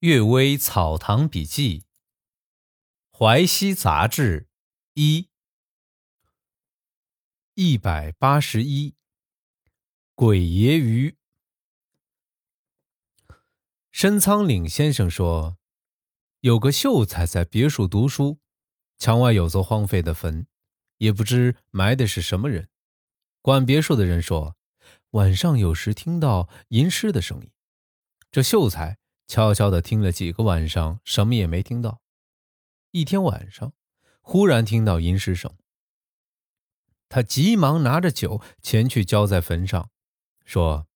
阅微草堂笔记》《淮西杂志》一一百八十一，鬼爷鱼。申仓岭先生说，有个秀才在别墅读书，墙外有座荒废的坟，也不知埋的是什么人。管别墅的人说，晚上有时听到吟诗的声音。这秀才。悄悄地听了几个晚上，什么也没听到。一天晚上，忽然听到吟诗声。他急忙拿着酒前去浇在坟上，说：“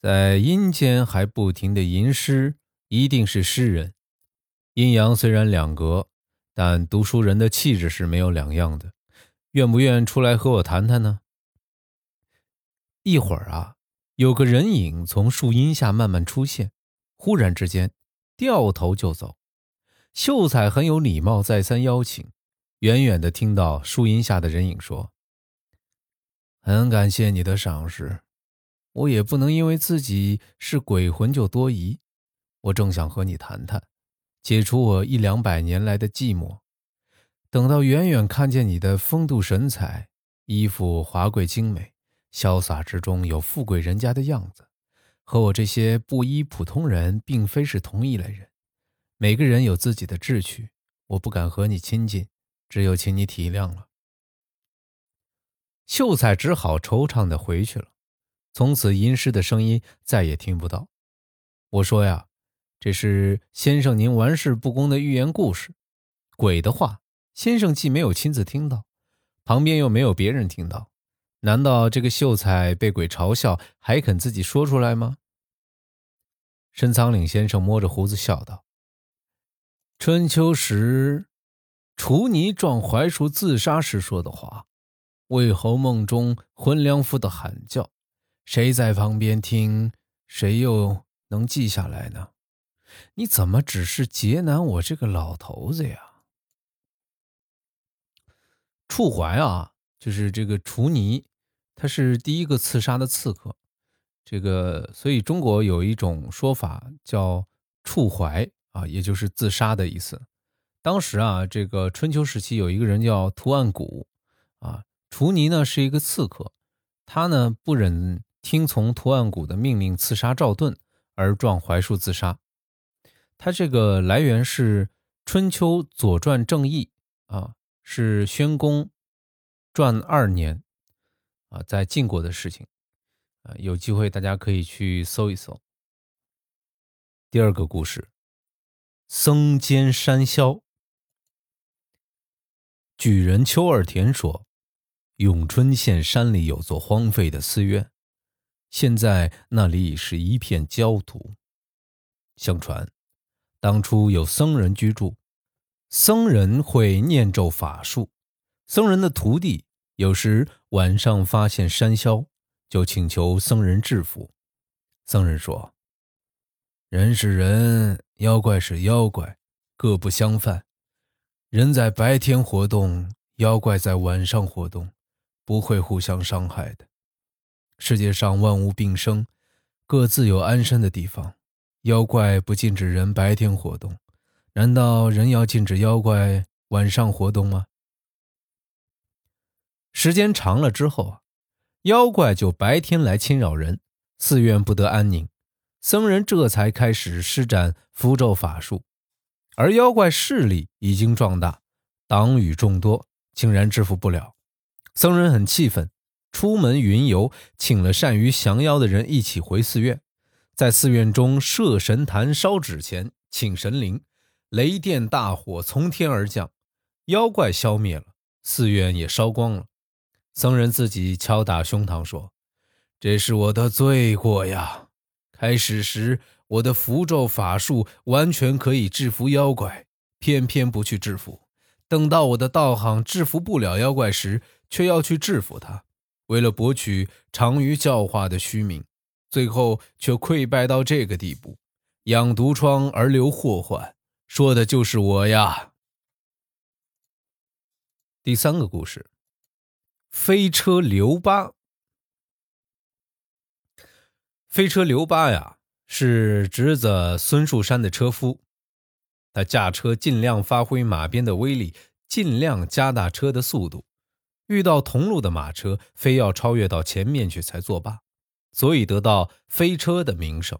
在阴间还不停的吟诗，一定是诗人。阴阳虽然两隔，但读书人的气质是没有两样的。愿不愿出来和我谈谈呢？”一会儿啊，有个人影从树荫下慢慢出现。忽然之间，掉头就走。秀才很有礼貌，再三邀请。远远的听到树荫下的人影说：“很感谢你的赏识，我也不能因为自己是鬼魂就多疑。我正想和你谈谈，解除我一两百年来的寂寞。等到远远看见你的风度神采，衣服华贵精美，潇洒之中有富贵人家的样子。”和我这些布衣普通人并非是同一类人，每个人有自己的志趣，我不敢和你亲近，只有请你体谅了。秀才只好惆怅的回去了，从此吟诗的声音再也听不到。我说呀，这是先生您玩世不恭的寓言故事，鬼的话，先生既没有亲自听到，旁边又没有别人听到，难道这个秀才被鬼嘲笑还肯自己说出来吗？深仓岭先生摸着胡子笑道：“春秋时，楚尼撞槐树自杀时说的话，魏侯梦中浑良夫的喊叫，谁在旁边听，谁又能记下来呢？你怎么只是劫难我这个老头子呀？”楚怀啊，就是这个楚尼，他是第一个刺杀的刺客。这个，所以中国有一种说法叫“触怀”啊，也就是自杀的意思。当时啊，这个春秋时期有一个人叫屠岸贾啊，楚尼呢是一个刺客，他呢不忍听从屠岸贾的命令刺杀赵盾，而撞槐树自杀。他这个来源是《春秋左传正义》啊，是宣公传二年啊，在晋国的事情。啊，有机会大家可以去搜一搜。第二个故事，僧间山魈。举人邱二田说，永春县山里有座荒废的寺院，现在那里已是一片焦土。相传，当初有僧人居住，僧人会念咒法术，僧人的徒弟有时晚上发现山魈。就请求僧人制服。僧人说：“人是人，妖怪是妖怪，各不相犯。人在白天活动，妖怪在晚上活动，不会互相伤害的。世界上万物并生，各自有安身的地方。妖怪不禁止人白天活动，难道人要禁止妖怪晚上活动吗？时间长了之后啊。”妖怪就白天来侵扰人，寺院不得安宁，僧人这才开始施展符咒法术，而妖怪势力已经壮大，党羽众多，竟然制服不了。僧人很气愤，出门云游，请了善于降妖的人一起回寺院，在寺院中设神坛、烧纸钱、请神灵，雷电大火从天而降，妖怪消灭了，寺院也烧光了。僧人自己敲打胸膛说：“这是我的罪过呀！开始时我的符咒法术完全可以制服妖怪，偏偏不去制服；等到我的道行制服不了妖怪时，却要去制服他。为了博取长于教化的虚名，最后却溃败到这个地步，养毒疮而留祸患，说的就是我呀！”第三个故事。飞车刘八，飞车刘八呀，是侄子孙树山的车夫。他驾车尽量发挥马鞭的威力，尽量加大车的速度。遇到同路的马车，非要超越到前面去才作罢，所以得到飞车的名声。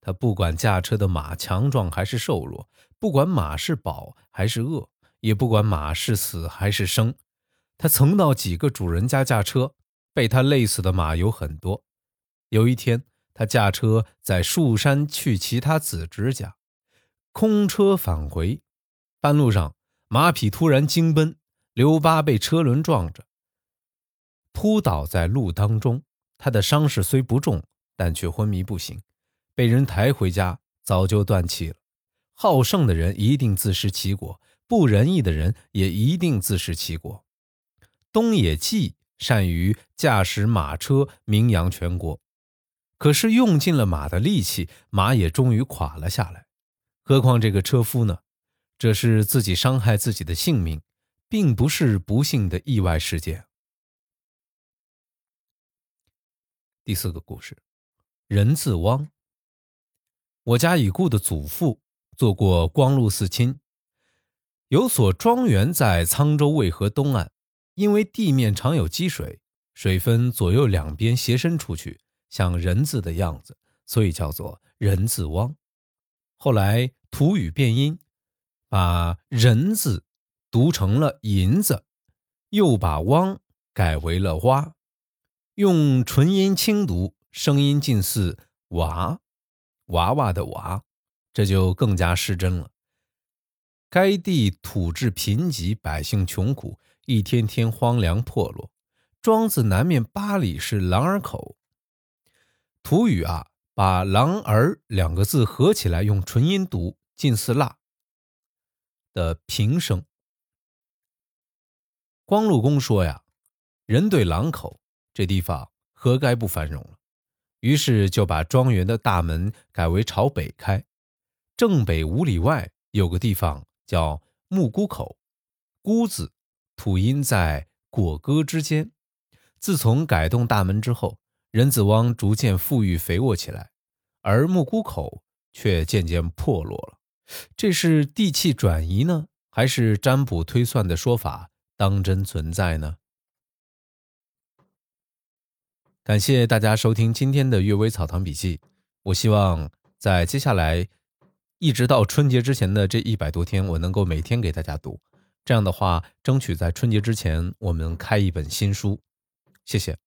他不管驾车的马强壮还是瘦弱，不管马是饱还是饿，也不管马是死还是生。他曾到几个主人家驾车，被他累死的马有很多。有一天，他驾车在树山去其他子侄家，空车返回，半路上马匹突然惊奔，刘八被车轮撞着，扑倒在路当中。他的伤势虽不重，但却昏迷不醒。被人抬回家，早就断气了。好胜的人一定自食其果，不仁义的人也一定自食其果。东野纪善于驾驶马车，名扬全国。可是用尽了马的力气，马也终于垮了下来。何况这个车夫呢？这是自己伤害自己的性命，并不是不幸的意外事件。第四个故事，人字汪。我家已故的祖父做过光禄寺卿，有所庄园在沧州渭河东岸，因为地面常有积水，水分左右两边斜伸出去，像人字的样子，所以叫做人字汪。后来土语变音，把人字读成了银子，又把汪改为了蛙，用纯音轻读，声音近似娃。娃娃的娃，这就更加失真了。该地土质贫瘠，百姓穷苦，一天天荒凉破落。庄子南面八里是狼儿口。土语啊，把“狼儿”两个字合起来用纯音读，近似“辣”的平声。光禄公说呀：“人对狼口，这地方何该不繁荣了？”于是就把庄园的大门改为朝北开，正北五里外有个地方叫木沽口，沽字土音在果戈之间。自从改动大门之后，人子汪逐渐富裕肥沃起来，而木沽口却渐渐破落了。这是地气转移呢，还是占卜推算的说法当真存在呢？感谢大家收听今天的《阅微草堂笔记》。我希望在接下来一直到春节之前的这一百多天，我能够每天给大家读。这样的话，争取在春节之前我们开一本新书。谢谢。